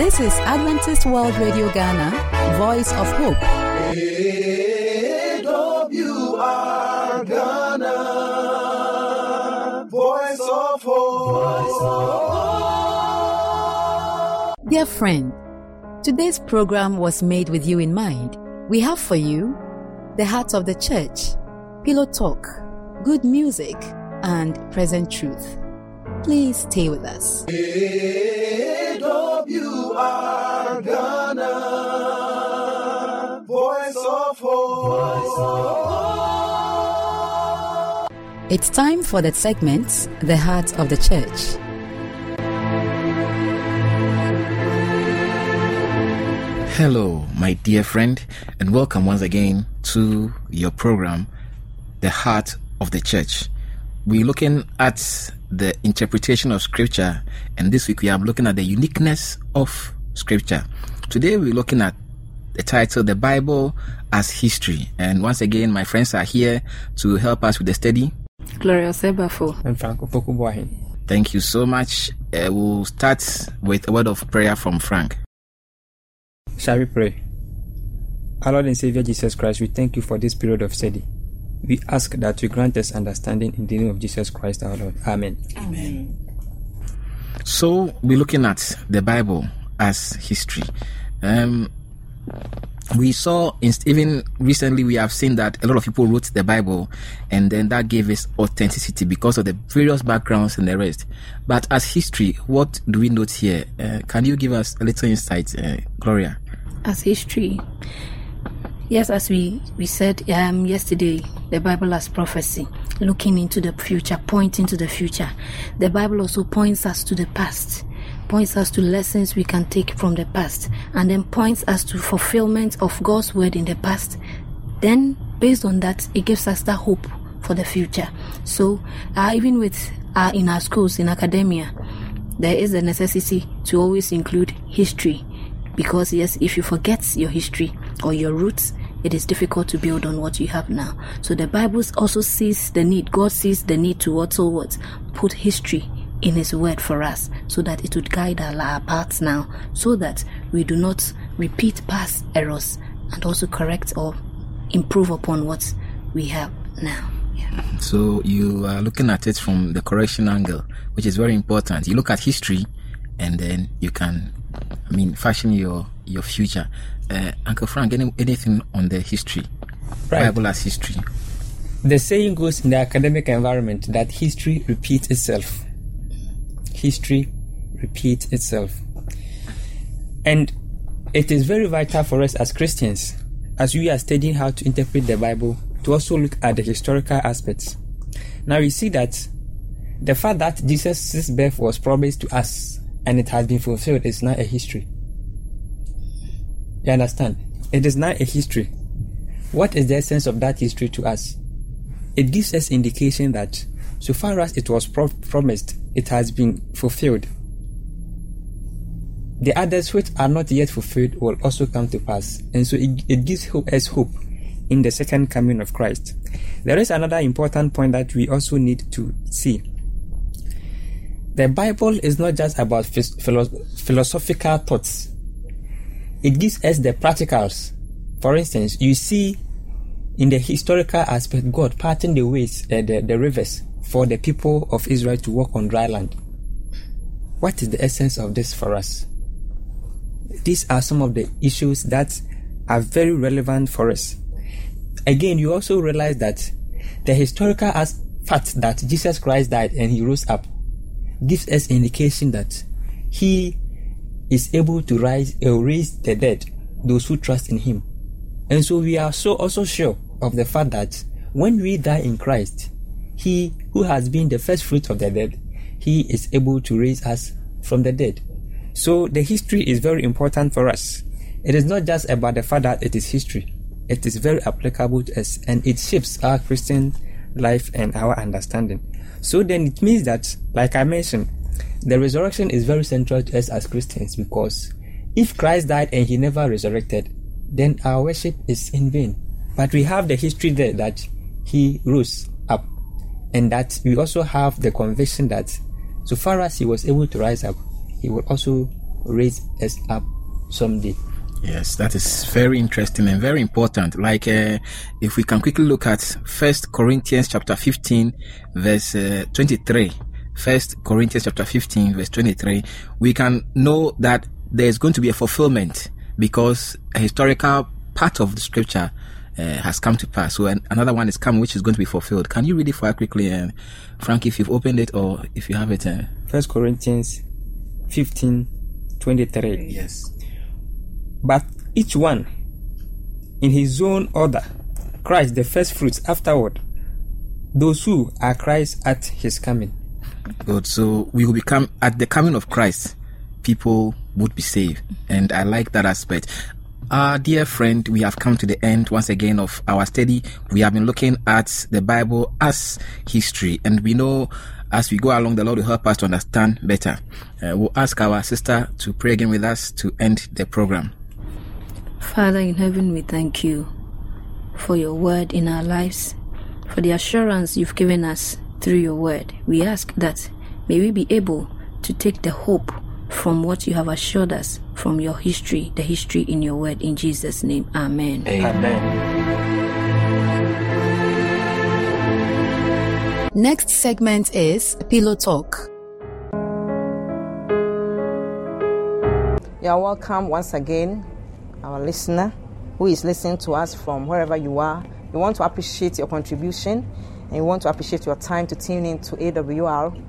This is Adventist World Radio Ghana, Voice of Hope. AWR Ghana, Voice of Hope. Dear friend, today's program was made with you in mind. We have for you the heart of the church, pillow talk, good music, and present truth. Please stay with us. AWR Ghana, Voice of Hope. It's time for the segment, The Heart of the Church. Hello, my dear friend, and welcome once again to your program, The Heart of the Church. We're looking at the interpretation of Scripture, and this week we are looking at the uniqueness of Scripture. Today we're looking at the title, The Bible as History. And once again, my friends are here to help us with the study. Gloria Sebafo. and Franco Pokuboahi. Thank you so much. Uh, we'll start with a word of prayer from Frank. Shall we pray? Our Lord and Savior Jesus Christ, we thank you for this period of study. We ask that you grant us understanding in the name of Jesus Christ our Lord. Amen. Amen. So we're looking at the Bible as history. Um, we saw in, even recently we have seen that a lot of people wrote the Bible, and then that gave us authenticity because of the various backgrounds and the rest. But as history, what do we note here? Uh, can you give us a little insight, uh, Gloria? As history. Yes, as we, we said um, yesterday, the Bible has prophecy, looking into the future, pointing to the future. The Bible also points us to the past, points us to lessons we can take from the past, and then points us to fulfillment of God's word in the past. Then, based on that, it gives us that hope for the future. So, uh, even with uh, in our schools, in academia, there is a necessity to always include history because yes if you forget your history or your roots it is difficult to build on what you have now so the bible also sees the need god sees the need to also what put history in his word for us so that it would guide our, paths now so that we do not repeat past errors and also correct or improve upon what we have now. So you are looking at it from the correction angle, which is very important. You look at history, and then you can, I mean, fashion your your future. Uh, Uncle Frank, any, anything on the history? Right. Bible as history. The saying goes in the academic environment that history repeats itself. History repeats itself. And it is very vital for us as Christians, as we are studying how to interpret the Bible, to also look at the historical aspects. Now we see that the fact that Jesus' birth was promised to us and it has been fulfilled is not a history. You understand? It is not a history. What is the essence of that history to us? It gives us indication that so far as it was pro- promised, it has been fulfilled. The others which are not yet fulfilled will also come to pass, and so it, it gives hope as hope in the second coming of Christ. There is another important point that we also need to see. The Bible is not just about philosophical thoughts. It gives us the practicals. For instance, you see in the historical aspect, God parting the ways, uh, the, the rivers for the people of Israel to walk on dry land. What is the essence of this for us? These are some of the issues that are very relevant for us. Again, you also realize that the historical fact that Jesus Christ died and he rose up gives us indication that he is able to rise uh, raise the dead, those who trust in him. And so we are so also sure of the fact that when we die in Christ, he who has been the first fruit of the dead, he is able to raise us from the dead. So the history is very important for us. It is not just about the fact that it is history. It is very applicable to us and it shapes our Christian life and our understanding. So then it means that, like I mentioned, the resurrection is very central to us as Christians because if Christ died and he never resurrected, then our worship is in vain. But we have the history there that he rose up and that we also have the conviction that so far as he was able to rise up, he will also raise us up someday. Yes, that is very interesting and very important. Like, uh, if we can quickly look at First Corinthians chapter 15, verse uh, 23. First Corinthians chapter 15, verse 23. We can know that there is going to be a fulfillment because a historical part of the scripture uh, has come to pass. So an, another one is coming, which is going to be fulfilled. Can you read it for us quickly, uh, Frank, if you've opened it or if you have it? Uh... First Corinthians 15, 23. Yes. But each one in his own order, Christ the first fruits afterward, those who are Christ at his coming. Good. So we will become at the coming of Christ, people would be saved. And I like that aspect. Uh, dear friend, we have come to the end once again of our study. We have been looking at the Bible as history, and we know as we go along, the Lord will help us to understand better. Uh, we'll ask our sister to pray again with us to end the program. Father in heaven, we thank you for your word in our lives, for the assurance you've given us through your word. We ask that may we be able to take the hope from what you have assured us from your history, the history in your word. In Jesus' name, Amen. Amen. Next segment is Pillow Talk. You are welcome once again our listener who is listening to us from wherever you are. We want to appreciate your contribution and we want to appreciate your time to tune in to AWR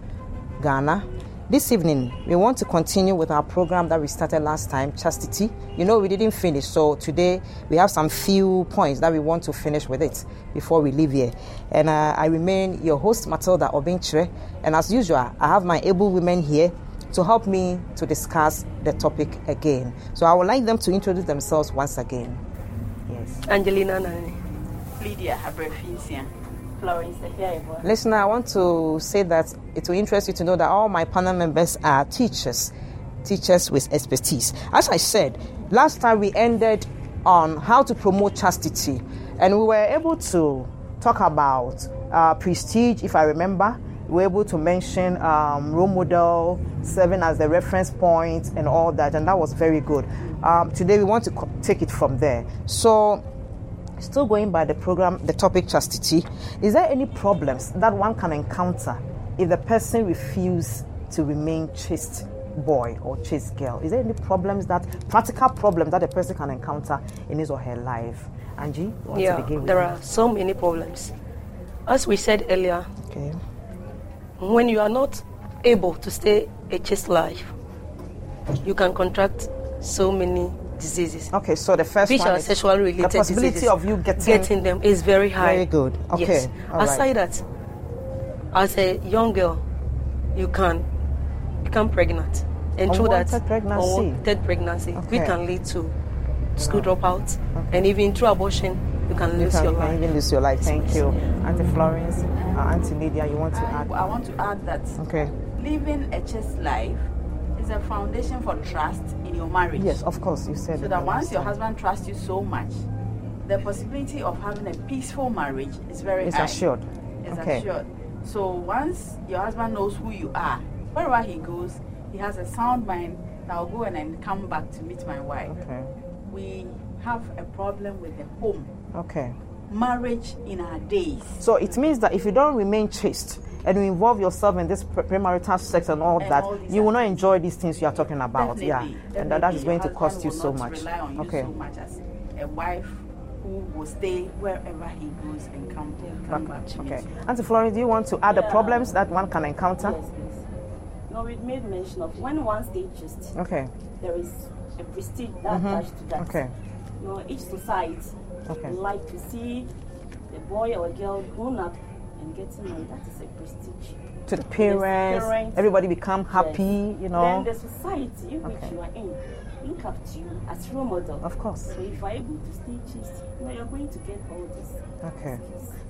Ghana. This evening, we want to continue with our program that we started last time, Chastity. You know, we didn't finish, so today we have some few points that we want to finish with it before we leave here. And uh, I remain your host, Matilda Obinchire. And as usual, I have my able women here to help me to discuss the topic again. So I would like them to introduce themselves once again. Yes. Angelina Nani. Lydia Abrefinsia. Florence Listener, I want to say that it will interest you to know that all my panel members are teachers, teachers with expertise. As I said, last time we ended on how to promote chastity, and we were able to talk about uh, prestige, if I remember we were able to mention um, role model serving as the reference point and all that, and that was very good. Um, today we want to co- take it from there. So, still going by the program, the topic chastity, is there any problems that one can encounter if the person refuses to remain chaste boy or chaste girl? Is there any problems that practical problems that a person can encounter in his or her life? Angie, yeah, there you? are so many problems. As we said earlier, okay when you are not able to stay a chaste life, you can contract so many diseases. Okay, so the first which one are sexually related the possibility diseases, of you getting, getting them is very high. Very good. Okay. Yes. Aside that, as a young girl, you can become pregnant, and through that, pregnancy. unwanted pregnancy, okay. which can lead to school dropouts, okay. and even through abortion, you can lose you can, your you life. Can even lose your life. Thank you, Auntie Florence, uh, Auntie Lydia. You want to I, add? I want to add that. Okay. Living a chaste life is a foundation for trust in your marriage. Yes, of course, you said. So that once your husband trusts you so much, the possibility of having a peaceful marriage is very it's high. assured. It's okay. assured. So once your husband knows who you are, wherever he goes, he has a sound mind that will go and then come back to meet my wife. Okay. We have a problem with the home. Okay. Marriage in our days. So it means that if you don't remain chaste and you involve yourself in this premarital sex and all and that, all you will not enjoy these things you are talking about. Definitely, yeah. Definitely. And that, that is going to cost you so much. Rely on okay. So much as a wife who will stay wherever he goes and come, come back to Okay. Auntie Florence, do you want to add Yeah. the problems that one can encounter? Yes, please. No, we made mention of when one stays chaste, Okay. there is a prestige that mm-hmm. attached to that. Okay. You know, each society Okay. like to see a boy or a girl grown up and getting married. That is a prestige. To the parents, parents. everybody become happy, you know. Then the society in which Okay. you are in look up to you as role model. Of course. So if you are able to stay chaste, you know, you're going to get all this. Okay.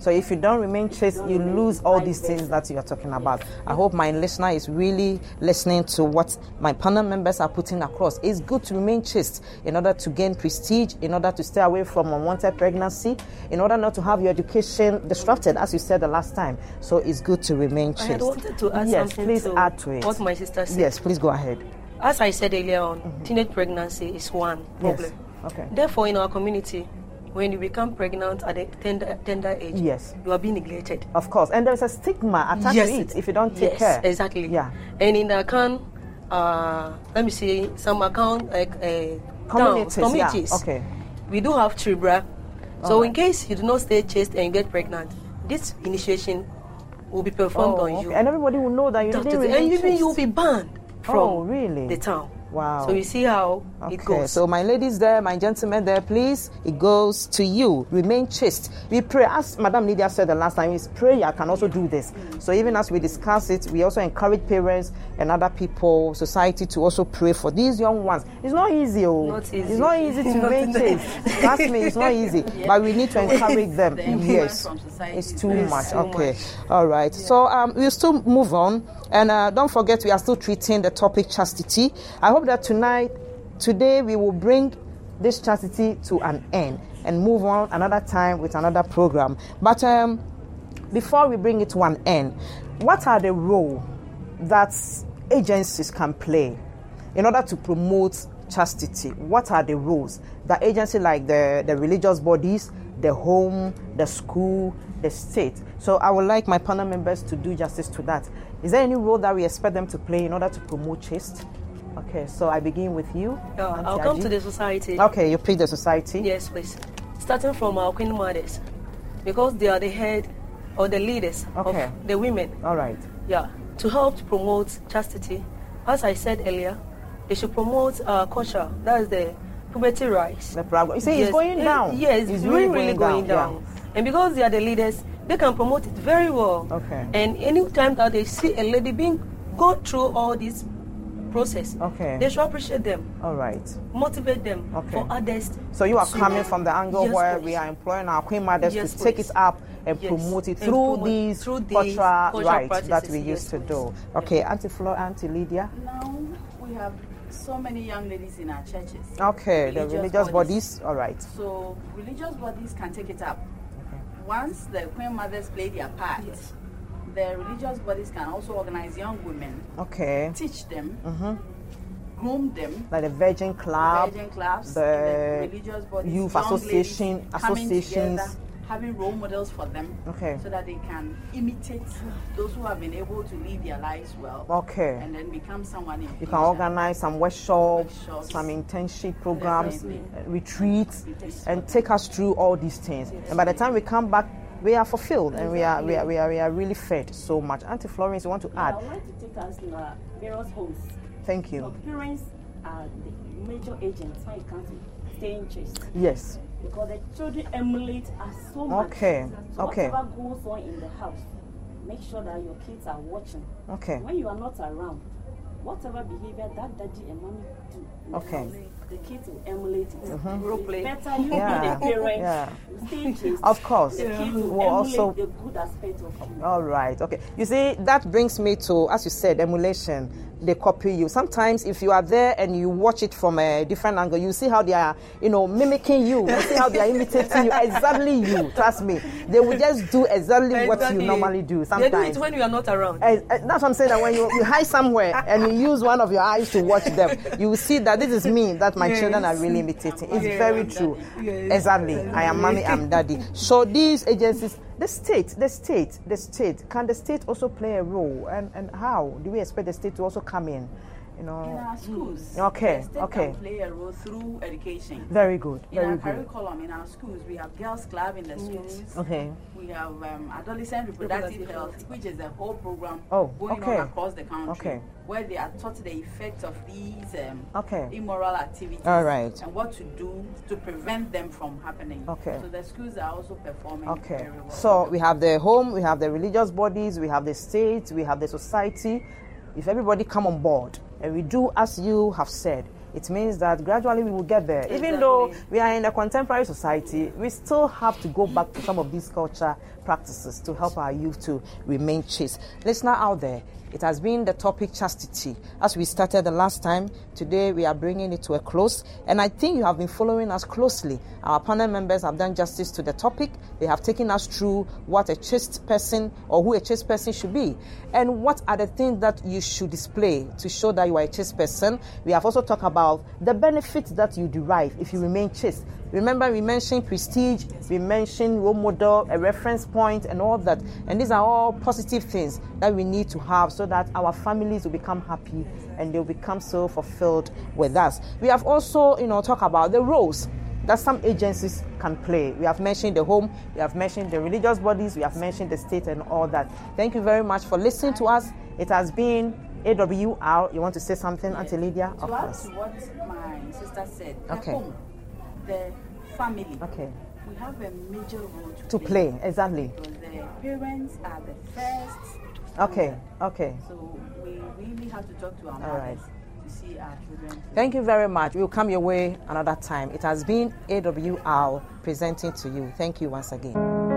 So if you don't remain chaste, you lose all these things that you are talking about. I hope my listener is really listening to what my panel members are putting across. It's good to remain chaste in order to gain prestige, in order to stay away from unwanted pregnancy, in order not to have your education disrupted, as you said the last time. So it's good to remain I chaste. had wanted to add yes, something please to add to it. what my sister said. Yes, please go ahead. as I said earlier on, mm-hmm. teenage pregnancy is one problem. Yes. Okay. Therefore, in our community, when you become pregnant at a tender, tender age, Yes. you are being neglected. Of course. And there's a stigma attached Yes. to it if you don't take yes, care. exactly. Yeah. And in the account, uh, let me see, some account like uh, Communities, towns, yeah. Okay. We do have tribra. So in case you do not stay chaste and get pregnant, this initiation will be performed Oh, on okay. you. And everybody will know that you didn't remain and even you will be banned from Oh, really? the town. Wow. So you see how it Okay, goes. so my ladies there, my gentlemen there, please, it goes to you. Remain chaste. We pray, as Madam Lydia said the last time, is prayer can also do this. So even as we discuss it, we also encourage parents and other people, society to also pray for these young ones. It's not easy, oh. Not easy. It's not easy to remain chaste. Trust me, it's not easy. But we need to encourage them. The yes. from society It's too much. too okay. much. All right. So um, we'll still move on. And uh, don't forget, we are still treating the topic chastity. I hope that tonight, today, we will bring this chastity to an end and move on another time with another program. But um, before we bring it to an end, what are the role that agencies can play in order to promote chastity? What are the roles that agencies like the, the religious bodies, the home, the school, the state? So I would like my panel members to do justice to that. Is there any role that we expect them to play in order to promote chaste? Okay, so I begin with you. Uh, Auntie I'll come Aji. to the society. Okay, you pick the society. Yes, please. Starting from our queen mothers, because they are the head or the leaders Okay. of the women. All right. Yeah, to help to promote chastity. As I said earlier, they should promote uh, culture. That is the puberty rise. The problem. You see, it's going eh, down. Yes, it's really, really going down. yeah. And because they are the leaders, they can promote it very well. Okay. And any time that they see a lady being go through all this process, Okay. they should appreciate them, All right. motivate them Okay. for others. So you are coming from the angle Yes, where please. we are employing our queen mothers Yes, to take it up and Yes, promote it and through promote- these through these cultural cultural rites that practices, we yes, used to do. Okay, Auntie Flo, Auntie Lydia. Now we have so many young ladies in our churches. Okay, the religious bodies. All right. So religious bodies can take it up. Okay. Once the queen mothers play their part, the religious bodies can also organize young women, Okay. teach them, Mm-hmm. groom them. Like the Virgin Club, Virgin clubs, the the religious bodies, youth association, associations. together, having role models for them, Okay. so that they can imitate those who have been able to live their lives well, Okay. and then become someone You can organize some workshops, Workshops. some internship programs, uh, retreats, and take us through all these things. And by the time we come back, we are fulfilled and we are, we are, we are, we are really fed so much. Auntie Florence, you want to I add? would like to take us to our various homes. Thank So you. parents are the major agents when it comes to staying chaste. Yes. Because the children emulate us so much. Okay, So okay. Whatever goes on in the house, make sure that your kids are watching. Okay. When you are not around, whatever behavior that daddy and mommy do, Okay. house, the kids will emulate it. Mm-hmm. Role play. Better you Yeah, be the parent, yeah. you stay chaste. Of course. The kids will Will also- the good aspect of you. All right. Okay. You see, that brings me to, as you said, emulation. They copy you. Sometimes, if you are there and you watch it from a different angle, you see how they are, you know, mimicking you. You see how they are imitating you. Exactly you. Trust me. They will just do exactly, what you normally do. Sometimes. They do it when you are not around. Eh, eh, that's what I'm saying. That when you, you hide somewhere and you use one of your eyes to watch them, you will see that this is me that my children are really imitating. It's very true. Exactly. I am mommy, I'm daddy. So these agencies, the state, the state, the state, can the state also play a role? And and how do we expect the state to also come in? You In our schools, Okay, the state okay. can play a role through education. Very good. In our good. curriculum, in our schools, we have girls' club in the schools. Okay. We have um, adolescent reproductive health, which is a whole program Oh, going okay. on across the country, Okay. where they are taught the effects of these um, Okay. immoral activities All right. and what to do to prevent them from happening. Okay. So the schools are also performing Okay. very well. So we have the home, we have the religious bodies, we have the state, we have the society. If everybody come on board and we do as you have said, it means that gradually we will get there. Even though we are in a contemporary society, we still have to go back to some of these culture practices to help our youth to remain chaste. Listener out there, It has been the topic chastity. As we started the last time, today we are bringing it to a close. And I think you have been following us closely. Our panel members have done justice to the topic. They have taken us through what a chaste person or who a chaste person should be. And what are the things that you should display to show that you are a chaste person. We have also talked about the benefits that you derive if you remain chaste. Remember, we mentioned prestige, we mentioned role model, a reference point, and all that. And these are all positive things that we need to have so that our families will become happy and they'll become so fulfilled with us. We have also, you know, talked about the roles that some agencies can play. We have mentioned the home, we have mentioned the religious bodies, we have mentioned the state, and all that. Thank you very much for listening to us. It has been AWR. You want to say something, Auntie Lydia? To add to what my sister said, Okay. The family, Okay. we have a major role to, To play, exactly. Because the parents are the first. Okay, okay. So we really have to talk to our All right. mothers to see our children. Thank you very much. We'll come your way another time. It has been AWR presenting to you. Thank you once again.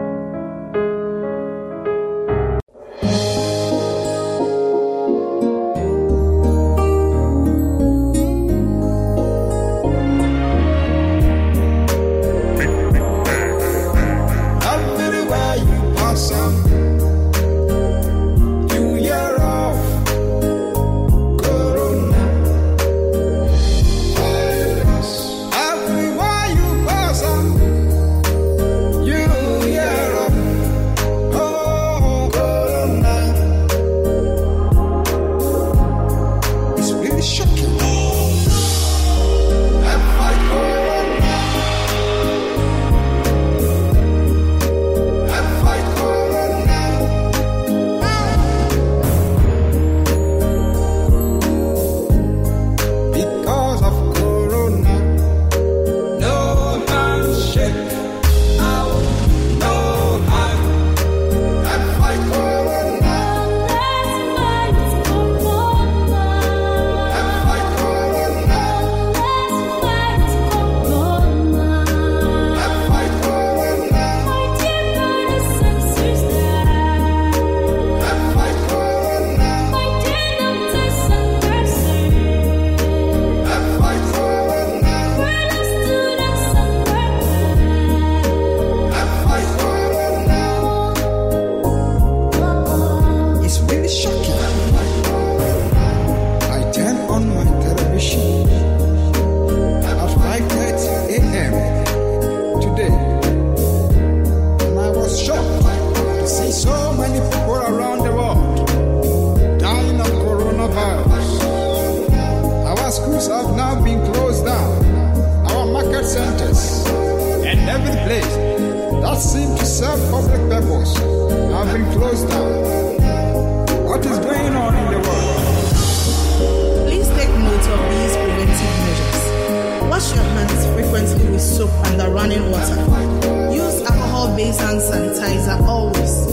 Hand sanitizer always.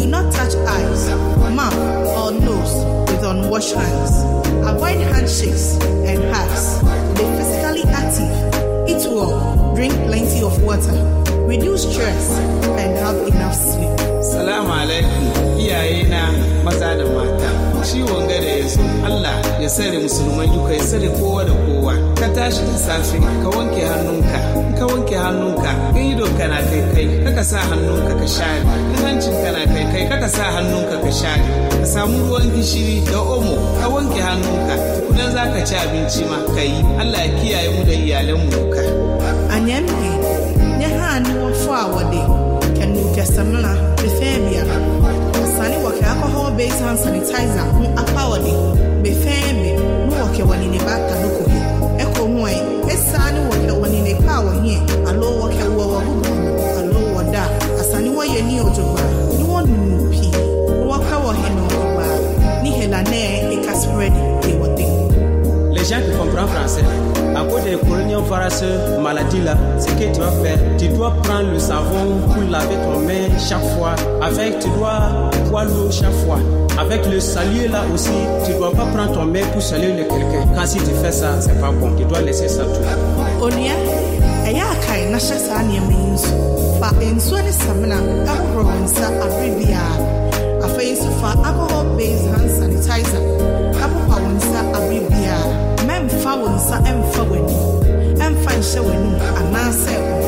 Do not touch eyes, mouth, or nose with unwashed hands. Avoid handshakes and hugs. Be physically active. Eat well. Drink plenty of water. Reduce stress and have enough sleep. Salamu alaikum iyayena maza da mata. Ciwon gada ya zo Allah ya sare musulmai duka ya sare kowa da kowa. Ka tashi da safe ka wanke hannunka. Ka wanke hannunka in idonka na kai kai kaka sa hannunka ka share. In hancinka na kai kai kaka sa hannunka ka share. Ka samu ruwan gishiri da omo ka wanke hannunka. Tukunan za ka ci abinci ma ka yi. Allah ya kiyaye mu da iyalanmu duka. anyamye nyɛ ha ne wɔfo a wɔde kɛnu kɛsɛmla befɛɛ bia asane wɔkɛ alcohol based hand sanitizer. Ho apa wɔde bi ne wɔkɛ wɔne ne ba ta no prendre le savon pour laver ton main chaque fois. Avec, tu dois boire l'eau chaque fois. Avec le saluer là aussi, tu dois pas prendre ton main pour saluer le quelqu'un. Quand si tu fais ça, c'est pas bon. Tu dois laisser ça tout. onua ɛyɛ akae na hyɛ saa nneɛma yi nso fa nsuo ne samina ɛhohoro wo nsa abere biara afei fa alcohol based hand sanitizer kapopa wo nsa abere biara mɛmfa wo nsa ɛmfa w'ani ɛmfa nhyɛ w'anum anaasɛ w'anum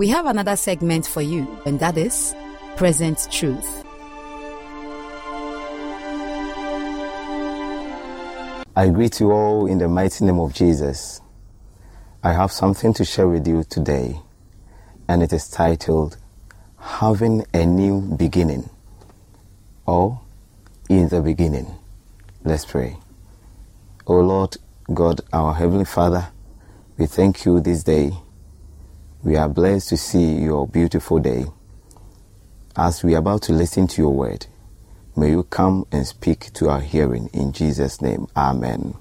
We have another segment for you, and that is Present Truth. I greet you all in the mighty name of Jesus. I have something to share with you today, and it is titled Having a New Beginning or In the Beginning. Let's pray. O Lord God, our Heavenly Father, we thank you this day. We are blessed to see your beautiful day. As we are about to listen to your word, may you come and speak to our hearing in Jesus' name. Amen.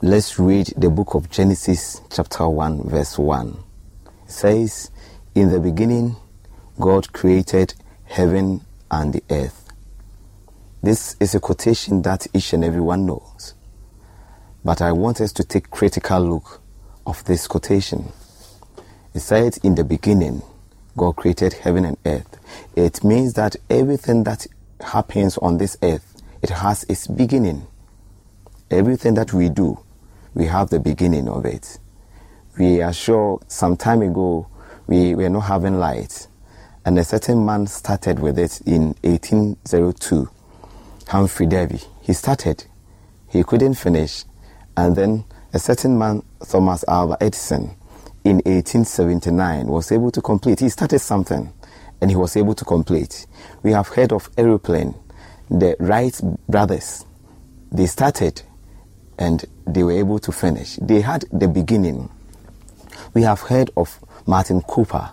Let's read the book of Genesis, chapter 1, verse 1. It says, In the beginning, God created heaven and the earth. This is a quotation that each and everyone knows. But I want us to take critical look of this quotation. It says, In the beginning, God created heaven and earth. It means that everything that happens on this earth, it has its beginning. Everything that we do, we have the beginning of it. We are sure some time ago we were not having light, and a certain man started with it in 1802. Humphrey Davy. He started, he couldn't finish, and then a certain man, Thomas Alva Edison, in 1879 was able to complete. He started something, and he was able to complete. We have heard of aeroplane. The Wright brothers, they started, and they were able to finish. They had the beginning. We have heard of Martin Cooper.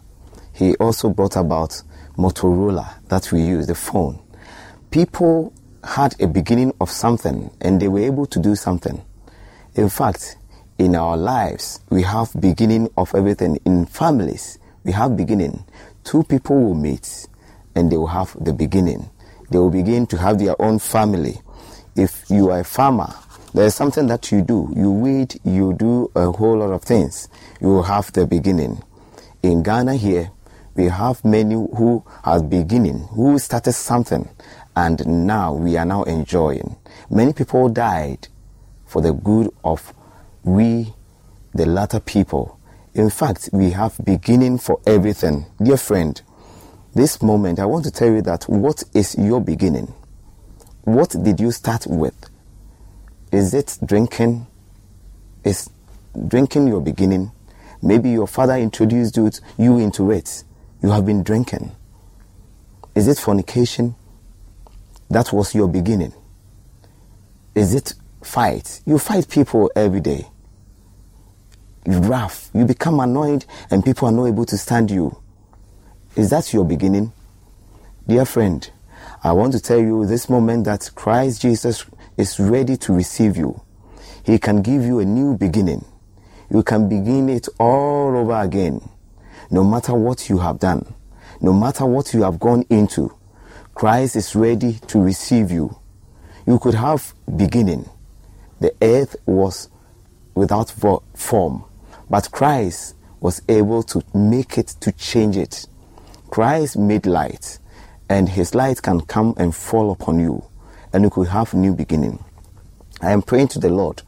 He also brought about Motorola that we use, the phone. People had a beginning of something and they were able to do something. In fact, in our lives, we have beginning of everything. In families, we have beginning. Two people will meet and they will have the beginning. They will begin to have their own family. If you are a farmer, there is something that you do. You weed, you do a whole lot of things. You will have the beginning. In Ghana here, we have many who have beginning, who started something, and now we are now enjoying. Many people died for the good of we, the latter people. In fact, we have beginning for everything. Dear friend, this moment I want to tell you that what is your beginning? What did you start with? Is it drinking? Is drinking your beginning? Maybe your father introduced you, into it. You have been drinking. Is it fornication? That was your beginning. Is it fight? You fight people every day. Rough. You become annoyed and people are not able to stand you. Is that your beginning? Dear friend, I want to tell you this moment that Christ Jesus is ready to receive you. He can give you a new beginning. You can begin it all over again. No matter what you have done, no matter what you have gone into, Christ is ready to receive you. You could have beginning. The earth was without form, but Christ was able to make it to change it. Christ made light, and his light can come and fall upon you, and you could have new beginning. I am praying to the Lord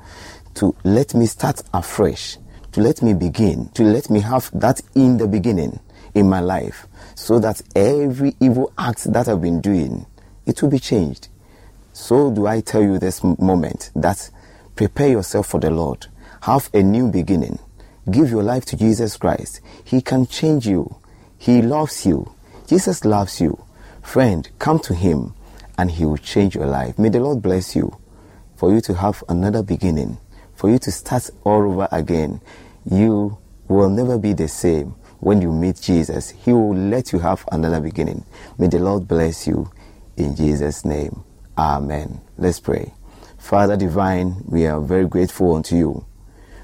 to let me start afresh, to let me begin, to let me have that in the beginning in my life, so that every evil act that I've been doing, it will be changed. So do I tell you this moment that prepare yourself for the Lord, have a new beginning, give your life to Jesus Christ. He can change you. He loves you. Jesus loves you. Friend, come to him and he will change your life. May the Lord bless you. for you to have another beginning, for you to start all over again. You will never be the same when you meet Jesus. He will let you have another beginning. May the Lord bless you in Jesus' name. Amen. Let's pray. Father divine, we are very grateful unto you.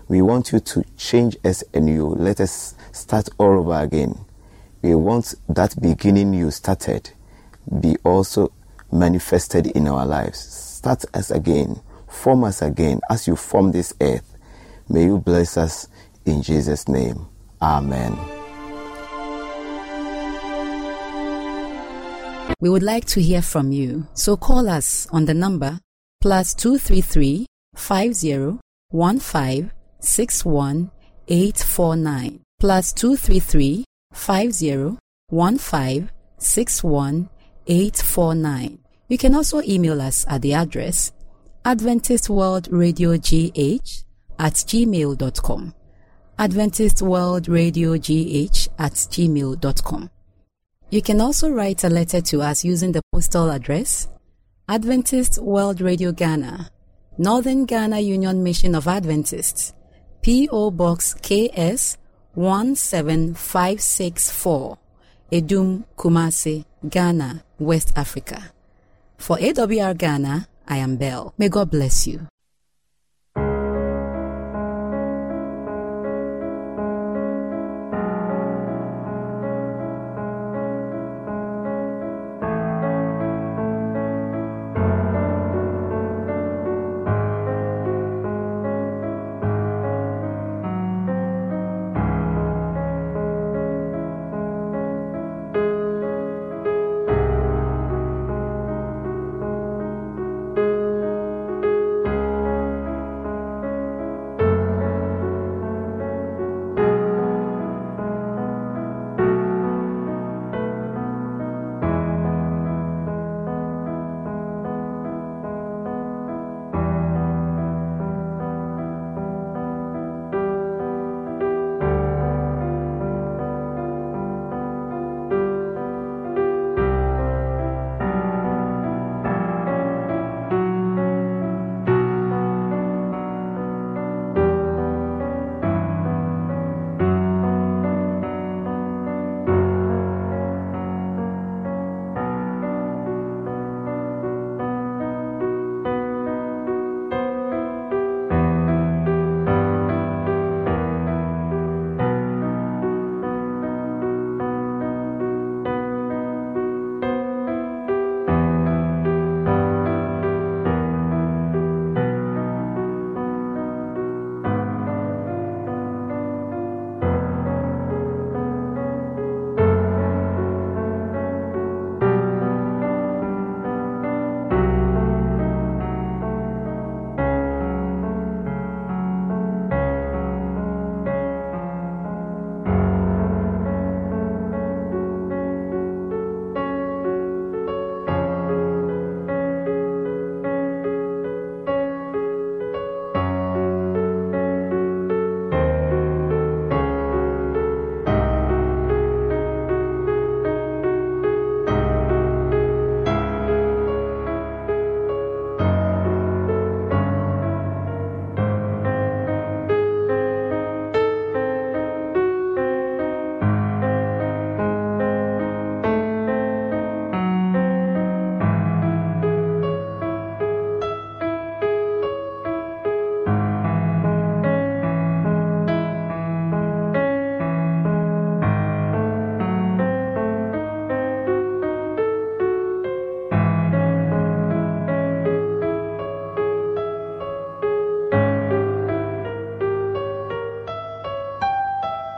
We want you to change us anew. Let us start all over again. We want that beginning you started be also manifested in our lives. Start us again. Form us again as you form this earth. May you bless us in Jesus' name. Amen. We would like to hear from you, so call us on the number plus 233 50 15 61 849 plus 233 50 15 61 849. You can also email us at the address Adventist World Radio GH at gmail.com. Adventist World Radio GH at gmail.com. You can also write a letter to us using the postal address Adventist World Radio Ghana, Northern Ghana Union Mission of Adventists, P.O. Box KS 17564, Edum Kumasi, Ghana, West Africa. For AWR Ghana, I am Belle. May God bless you.